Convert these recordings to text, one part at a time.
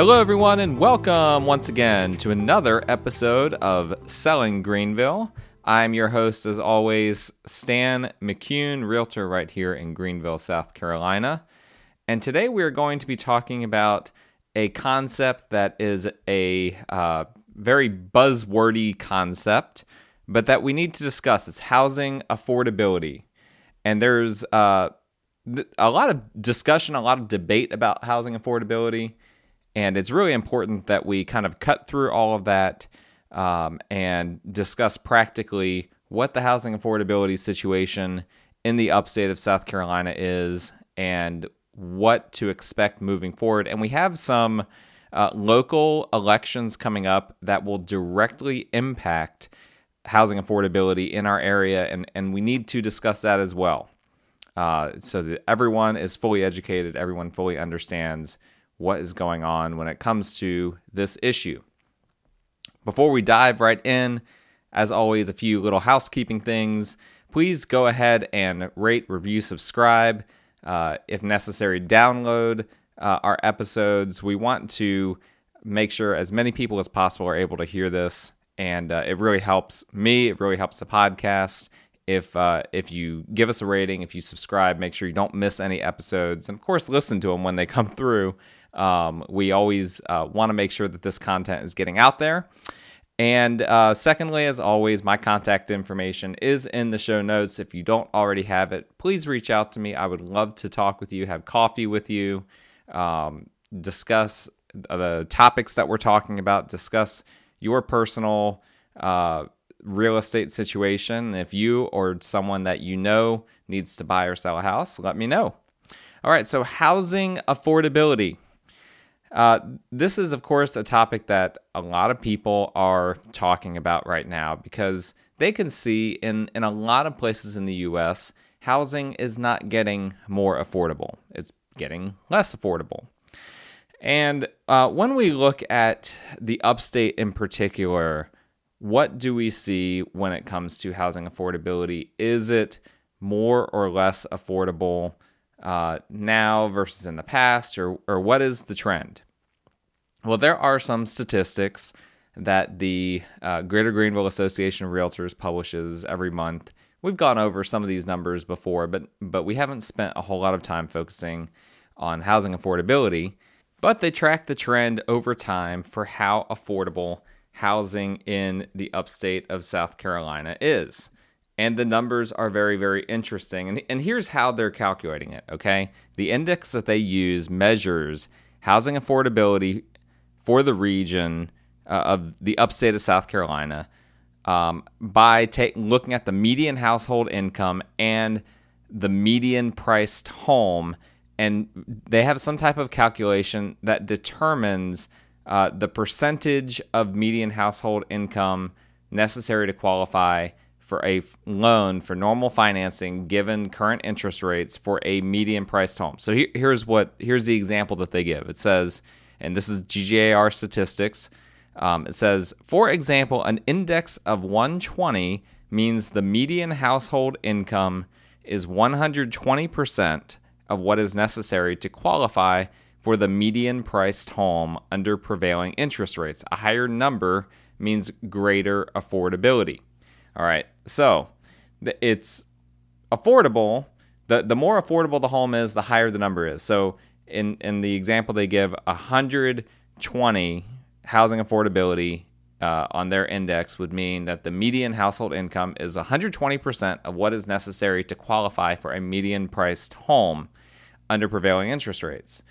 Hello, everyone, and welcome once again to another episode of Selling Greenville. I'm your host, as always, Stan McCune, realtor right here in Greenville, South Carolina. And today we are going to be talking about a concept that is a uh, very buzzwordy concept, but that we need to discuss. It's housing affordability. And there's uh, a lot of discussion, a lot of debate about housing affordability. And it's really important that we kind of cut through all of that um, and discuss practically what the housing affordability situation in the upstate of South Carolina is and what to expect moving forward. And we have some uh, local elections coming up that will directly impact housing affordability in our area, and, and we need to discuss that as well. Uh, so that everyone is fully educated, everyone fully understands what is going on when it comes to this issue. Before we dive right in, as always, a few little housekeeping things. Please go ahead and rate, review, subscribe. Uh, if necessary, download uh, our episodes. We want to make sure as many people as possible are able to hear this, and uh, it really helps me. It really helps the podcast. If uh, if you give us a rating, if you subscribe, make sure you don't miss any episodes, and of course, listen to them when they come through. Um, we always uh, want to make sure that this content is getting out there. And uh, secondly, as always, my contact information is in the show notes. If you don't already have it, please reach out to me. I would love to talk with you, have coffee with you, um, discuss the topics that we're talking about, discuss your personal uh, real estate situation. If you or someone that you know needs to buy or sell a house, let me know. All right, so housing affordability. Uh, this is, of course, a topic that a lot of people are talking about right now because they can see in, in a lot of places in the US, housing is not getting more affordable, it's getting less affordable. And uh, when we look at the upstate in particular, what do we see when it comes to housing affordability? Is it more or less affordable? uh, now versus in the past, or, or what is the trend? Well, there are some statistics that the uh, Greater Greenville Association of Realtors publishes every month. We've gone over some of these numbers before, but but we haven't spent a whole lot of time focusing on housing affordability. But they track the trend over time for how affordable housing in the upstate of South Carolina is and the numbers are very very interesting and, and here's how they're calculating it okay the index that they use measures housing affordability for the region uh, of the upstate of south carolina um, by ta- looking at the median household income and the median priced home and they have some type of calculation that determines uh, the percentage of median household income necessary to qualify for a loan for normal financing given current interest rates for a median priced home. So here, here's what here's the example that they give. It says, and this is GGAR statistics. Um, it says, for example, an index of 120 means the median household income is 120% of what is necessary to qualify for the median priced home under prevailing interest rates. A higher number means greater affordability. All right. So it's affordable. The, the more affordable the home is, the higher the number is. So in, in the example they give, 120 housing affordability uh, on their index would mean that the median household income is 120% of what is necessary to qualify for a median priced home under prevailing interest rates.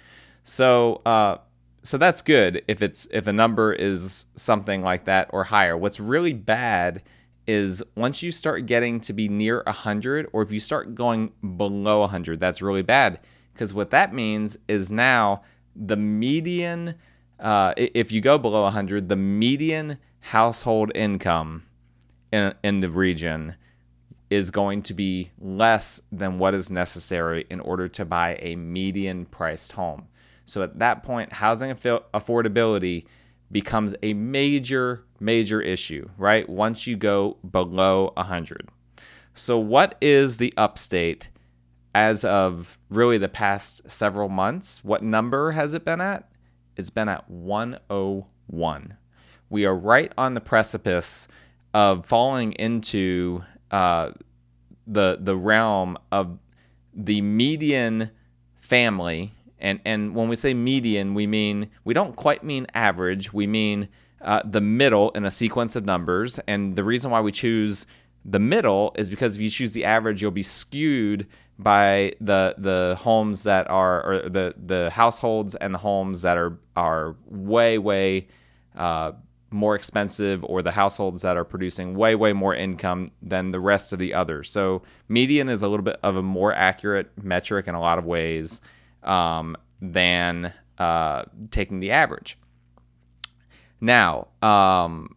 So, uh, so that's good if it's if a number is something like that or higher. What's really bad is once you start getting to be near 100 or if you start going below 100 that's really bad because what that means is now the median uh, if you go below 100 the median household income in, in the region is going to be less than what is necessary in order to buy a median priced home so at that point housing affordability becomes a major, major issue, right? Once you go below 100. So, what is the upstate as of really the past several months? What number has it been at? it's been at 101. We are right on the precipice of falling into uh, the the realm of the median family. And and when we say median, we mean we don't quite mean average. We mean uh, the middle in a sequence of numbers. And the reason why we choose the middle is because if you choose the average, you'll be skewed by the the homes that are or the the households and the homes that are are way way uh, more expensive or the households that are producing way way more income than the rest of the others. So median is a little bit of a more accurate metric in a lot of ways um, than uh, taking the average. Now, um,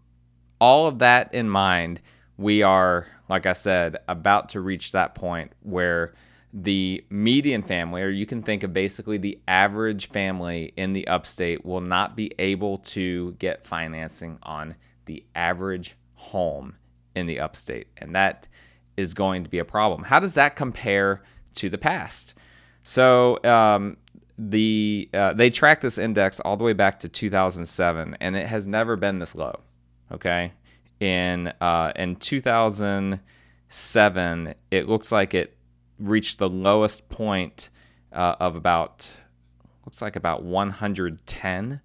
all of that in mind, we are, like I said, about to reach that point where the median family, or you can think of basically the average family in the upstate, will not be able to get financing on the average home in the upstate. And that is going to be a problem. How does that compare to the past? So, um, the uh, they track this index all the way back to 2007, and it has never been this low. Okay, in uh, in 2007, it looks like it reached the lowest point uh, of about looks like about 110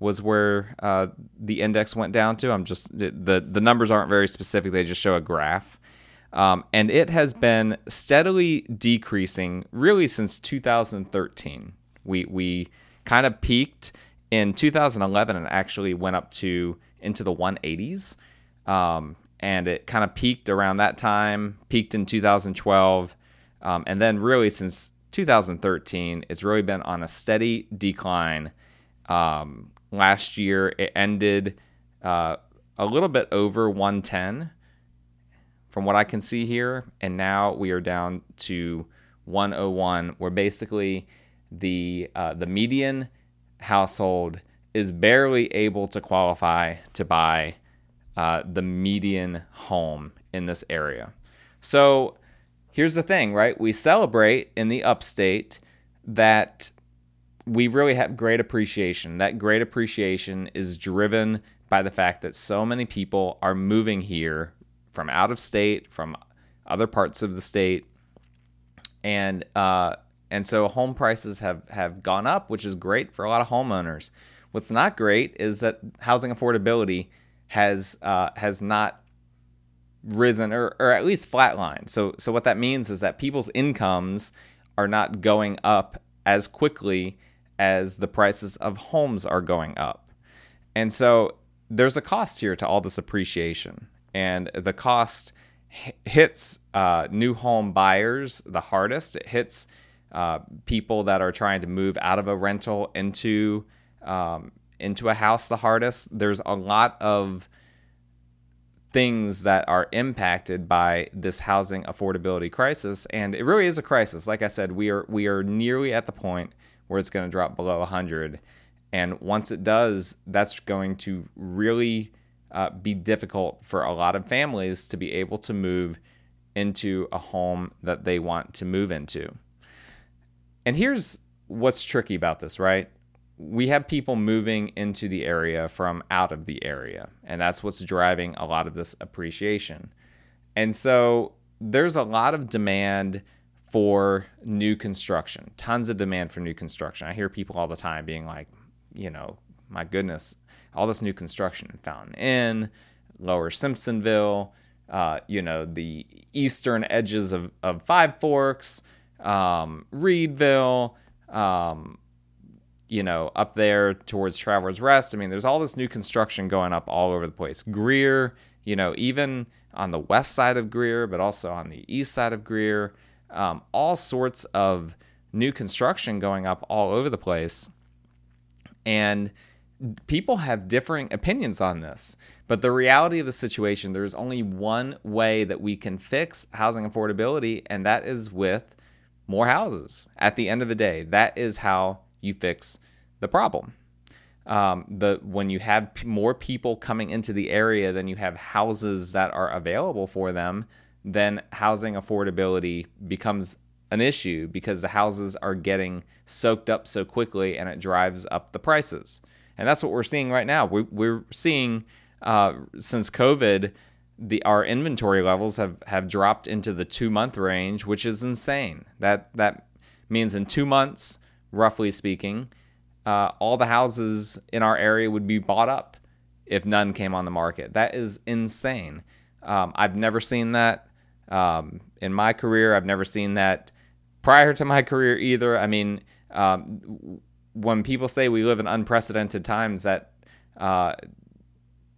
was where uh, the index went down to. I'm just the the numbers aren't very specific; they just show a graph. Um, and it has been steadily decreasing really since 2013. We we kind of peaked in 2011 and actually went up to into the 180s. Um, and it kind of peaked around that time, peaked in 2012, um, and then really since 2013, it's really been on a steady decline. Um, last year, it ended uh, a little bit over 110 from what I can see here, and now we are down to 101, where basically the uh, the median household is barely able to qualify to buy uh, the median home in this area. So here's the thing, right? We celebrate in the upstate that we really have great appreciation. That great appreciation is driven by the fact that so many people are moving here from out of state, from other parts of the state, and uh, and so home prices have have gone up, which is great for a lot of homeowners. What's not great is that housing affordability has uh, has not risen or, or at least flatlined. So so what that means is that people's incomes are not going up as quickly as the prices of homes are going up. And so there's a cost here to all this appreciation. And the cost hits uh, new home buyers the hardest. It hits uh, people that are trying to move out of a rental into um, into a house the hardest. There's a lot of things that are impacted by this housing affordability crisis and it really is a crisis like i said we are we are nearly at the point where it's going to drop below 100 and once it does that's going to really uh, be difficult for a lot of families to be able to move into a home that they want to move into and here's what's tricky about this right we have people moving into the area from out of the area, and that's what's driving a lot of this appreciation. And so there's a lot of demand for new construction, tons of demand for new construction. I hear people all the time being like, you know, my goodness, all this new construction in Fountain Inn, Lower Simpsonville, uh, you know, the eastern edges of, of Five Forks, um, Reidville, um, you know, up there towards Travelers Rest. I mean, there's all this new construction going up all over the place. Greer, you know, even on the west side of Greer, but also on the east side of Greer, um, all sorts of new construction going up all over the place. And people have differing opinions on this. But the reality of the situation, there's only one way that we can fix housing affordability, and that is with more houses. At the end of the day, that is how you fix the problem. Um, the when you have p- more people coming into the area than you have houses that are available for them, then housing affordability becomes an issue because the houses are getting soaked up so quickly and it drives up the prices. And that's what we're seeing right now. We, we're seeing uh, since COVID, the our inventory levels have, have dropped into the two month range, which is insane. That that means in two months, roughly speaking, uh, all the houses in our area would be bought up if none came on the market. That is insane. Um, I've never seen that um, in my career. I've never seen that prior to my career either. I mean, um, when people say we live in unprecedented times, that uh,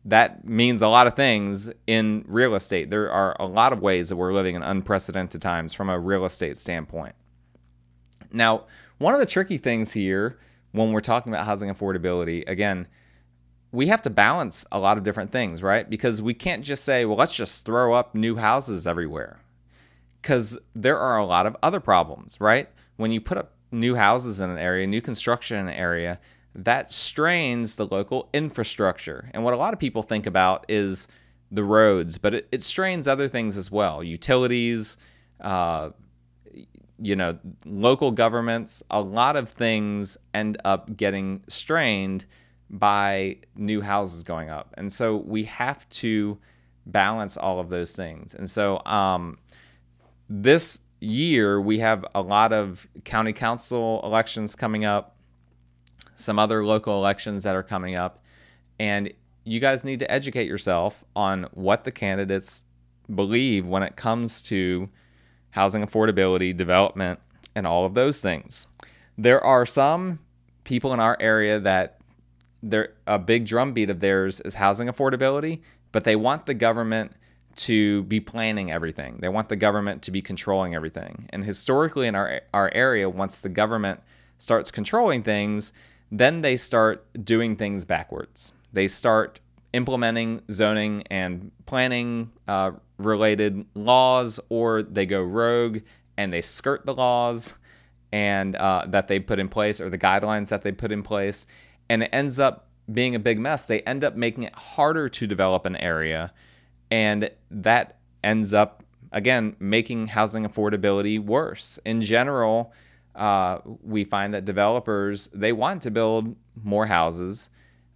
that means a lot of things in real estate. There are a lot of ways that we're living in unprecedented times from a real estate standpoint. Now, one of the tricky things here when we're talking about housing affordability, again, we have to balance a lot of different things, right? Because we can't just say, well, let's just throw up new houses everywhere. Because there are a lot of other problems, right? When you put up new houses in an area, new construction in an area, that strains the local infrastructure. And what a lot of people think about is the roads, but it, it strains other things as well utilities, uh, you know, local governments. A lot of things end up getting strained by new houses going up. And so we have to balance all of those things. And so um, this year, we have a lot of county council elections coming up, some other local elections that are coming up. And you guys need to educate yourself on what the candidates believe when it comes to housing affordability, development, and all of those things. There are some people in our area that they're, a big drumbeat of theirs is housing affordability, but they want the government to be planning everything. They want the government to be controlling everything. And historically, in our our area, once the government starts controlling things, then they start doing things backwards. They start implementing zoning and planning uh, related laws, or they go rogue and they skirt the laws and uh, that they put in place or the guidelines that they put in place and it ends up being a big mess. They end up making it harder to develop an area, and that ends up again making housing affordability worse. In general, uh, we find that developers they want to build more houses,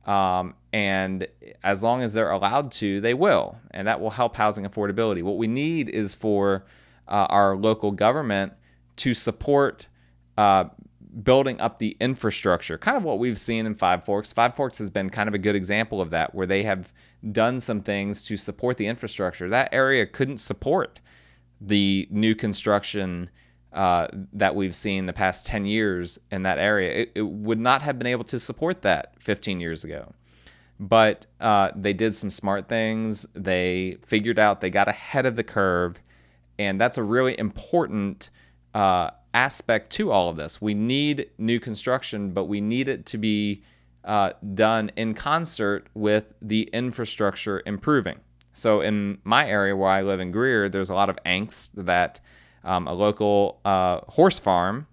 um, and as long as they're allowed to, they will, and that will help housing affordability. What we need is for uh, our local government to support uh, building up the infrastructure, kind of what we've seen in Five Forks. Five Forks has been kind of a good example of that, where they have done some things to support the infrastructure. That area couldn't support the new construction uh, that we've seen the past 10 years in that area. It, it, would not have been able to support that 15 years ago. But uh, they did some smart things. They figured out they got ahead of the curve. And that's a really important uh, aspect to all of this. We need new construction, but we need it to be uh, done in concert with the infrastructure improving. So, in my area where I live in Greer, there's a lot of angst that um, a local uh, horse farm,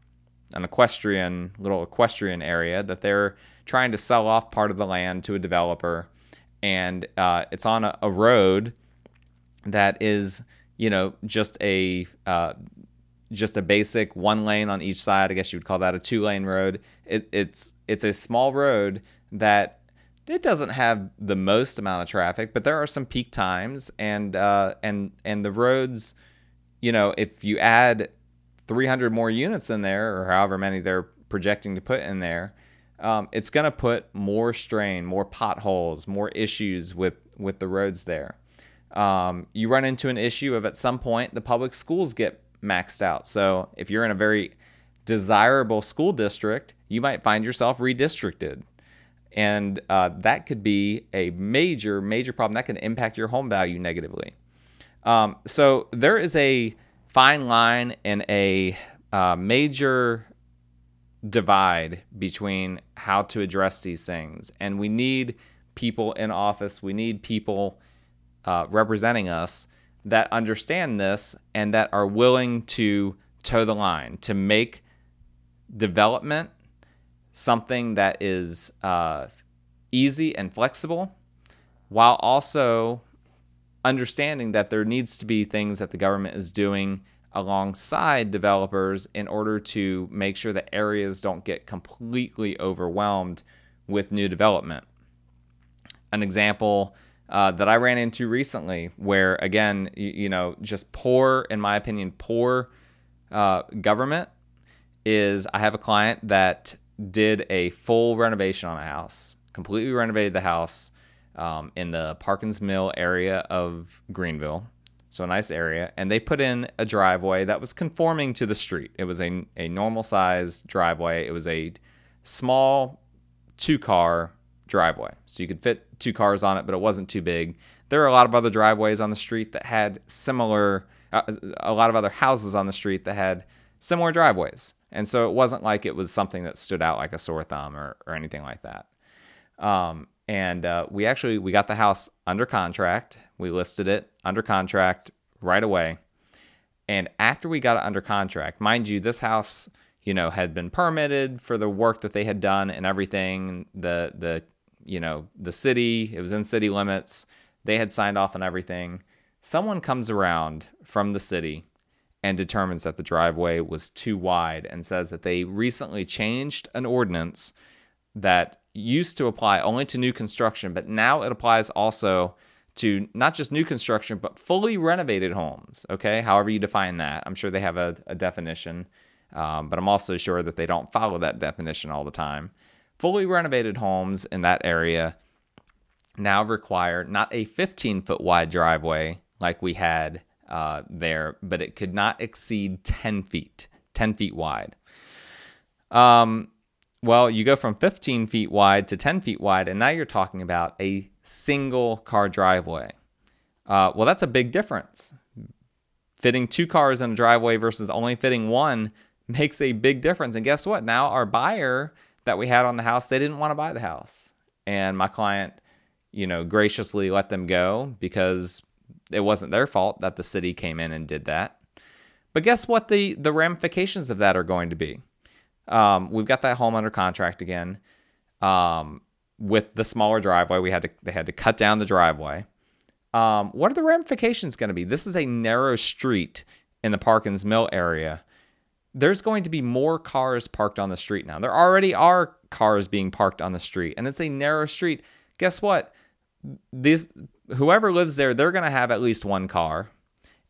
an equestrian, little equestrian area, that they're trying to sell off part of the land to a developer. And uh, it's on a, a, road that is, you know, just a uh, just a basic one lane on each side. I guess you would call that a two lane road. It, it's it's a small road that it doesn't have the most amount of traffic, but there are some peak times, and uh, and and the roads, you know, if you add 300 more units in there, or however many they're projecting to put in there, um, it's going to put more strain, more potholes, more issues with with the roads there. Um, you run into an issue of at some point the public schools get maxed out. So if you're in a very desirable school district, you might find yourself redistricted. And uh, that could be a major, major problem. That can impact your home value negatively. Um, so there is a fine line and a uh, major divide between how to address these things. And we need people in office, we need people uh, representing us that understand this and that are willing to toe the line to make development something that is uh, easy and flexible while also understanding that there needs to be things that the government is doing alongside developers in order to make sure that areas don't get completely overwhelmed with new development. An example uh, that I ran into recently, where again, you, you, know, just poor, in my opinion, poor uh, government is I have a client that did a full renovation on a house, completely renovated the house um, in the Parkins Mill area of Greenville. So a nice area. And they put in a driveway that was conforming to the street. It was a, a normal size driveway. It was a small two car driveway. So you could fit two cars on it, but it wasn't too big. There are a lot of other driveways on the street that had similar, uh, a lot of other houses on the street that had similar driveways. And so it wasn't like it was something that stood out like a sore thumb or, or anything like that. Um, and uh, we actually we got the house under contract. We listed it under contract right away. And after we got it under contract, mind you, this house, you know, had been permitted for the work that they had done and everything. The the you know the city, it was in city limits. They had signed off on everything. Someone comes around from the city and determines that the driveway was too wide and says that they recently changed an ordinance that used to apply only to new construction, but now it applies also to not just new construction, but fully renovated homes. Okay, however you define that. I'm sure they have a, a definition, um, but I'm also sure that they don't follow that definition all the time. Fully renovated homes in that area now require not a 15 foot wide driveway like we had uh, there, but it could not exceed 10 feet, 10 feet wide. Um, well, you go from 15 feet wide to 10 feet wide, and now you're talking about a single car driveway. Uh, well, that's a big difference. Fitting two cars in a driveway versus only fitting one makes a big difference. And guess what? Now, our buyer that we had on the house, they didn't want to buy the house. And my client, you know, graciously let them go because it wasn't their fault that the city came in and did that. But guess what the the ramifications of that are going to be? Um, we've got that home under contract again. Um, with the smaller driveway, we had to they had to cut down the driveway. Um, what are the ramifications going to be? This is a narrow street in the Parkins Mill area. There's going to be more cars parked on the street now. There already are cars being parked on the street, and it's a narrow street. Guess what? These whoever lives there, they're going to have at least one car.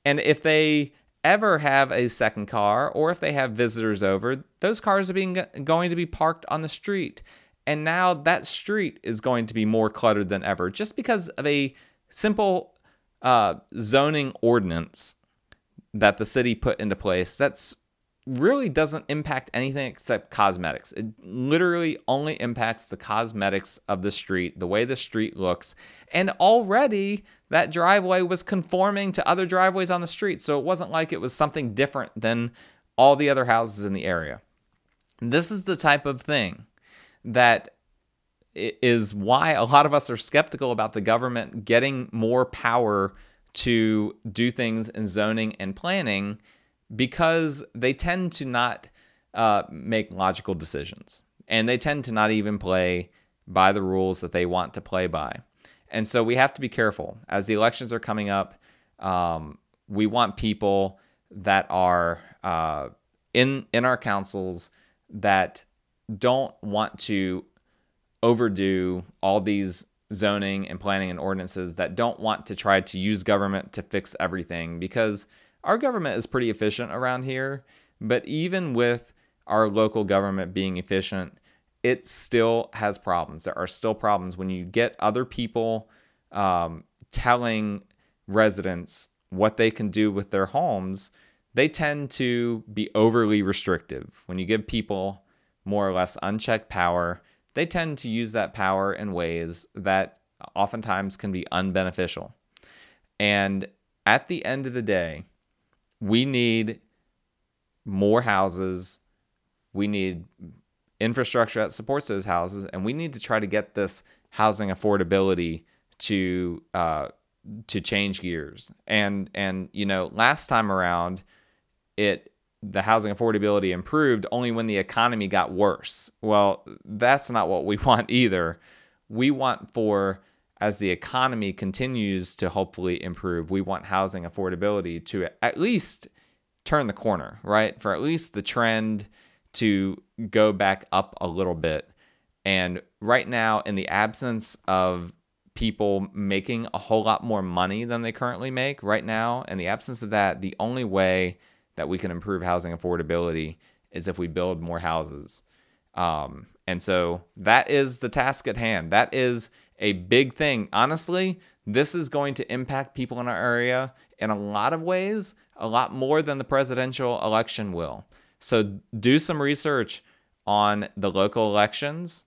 And if they ever have a second car or if they have visitors over, those cars are being going to be parked on the street. And now that street is going to be more cluttered than ever just because of a simple uh, zoning ordinance that the city put into place that's really doesn't impact anything except cosmetics. It literally only impacts the cosmetics of the street, the way the street looks. And already that driveway was conforming to other driveways on the street. So it wasn't like it was something different than all the other houses in the area. This is the type of thing that is why a lot of us are skeptical about the government getting more power to do things in zoning and planning because they tend to not uh, make logical decisions and they tend to not even play by the rules that they want to play by. And so we have to be careful as the elections are coming up. Um, we want people that are uh, in in our councils that don't want to overdo all these zoning and planning and ordinances that don't want to try to use government to fix everything because our government is pretty efficient around here, but even with our local government being efficient, it still has problems. There are still problems when you get other people um, telling residents what they can do with their homes. They tend to be overly restrictive. When you give people more or less unchecked power, they tend to use that power in ways that oftentimes can be unbeneficial. And at the end of the day, we need more houses. We need infrastructure that supports those houses, and we need to try to get this housing affordability to uh, to change gears. And and you know, last time around, it the housing affordability improved only when the economy got worse. Well, that's not what we want either. We want for as the economy continues to hopefully improve, we want housing affordability to at least turn the corner, right? For at least the trend to go back up a little bit. And right now, in the absence of people making a whole lot more money than they currently make right now, in the absence of that, the only way that we can improve housing affordability is if we build more houses. Um, and so that is the task at hand. That is a big thing. Honestly, this is going to impact people in our area in a lot of ways, a lot more than the presidential election will. So do some research on the local elections.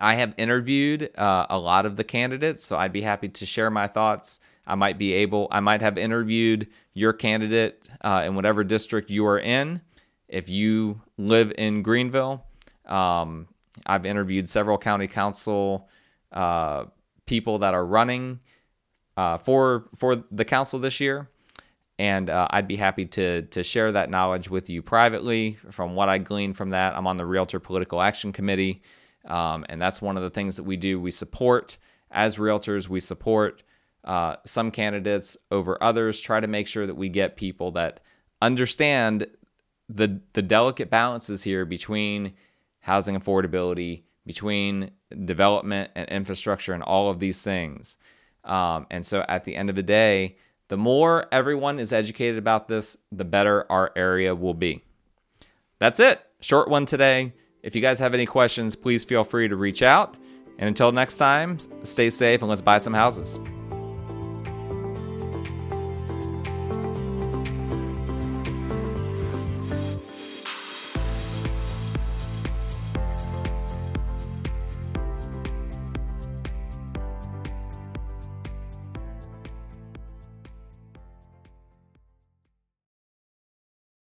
I have interviewed uh, a lot of the candidates, so I'd be happy to share my thoughts. I might be able, I might have interviewed your candidate uh, in whatever district you are in. If you live in Greenville, um, I've interviewed several county council uh, people that are running uh, for for the council this year, and uh, I'd be happy to to share that knowledge with you privately. From what I gleaned from that, I'm on the Realtor Political Action Committee, um, and that's one of the things that we do. We support as realtors. We support uh, some candidates over others. Try to make sure that we get people that understand the the delicate balances here between housing affordability, between development and infrastructure, and all of these things. Um, and so at the end of the day, the more everyone is educated about this, the better our area will be. That's it. Short one today. If you guys have any questions, please feel free to reach out. And until next time, stay safe and let's buy some houses.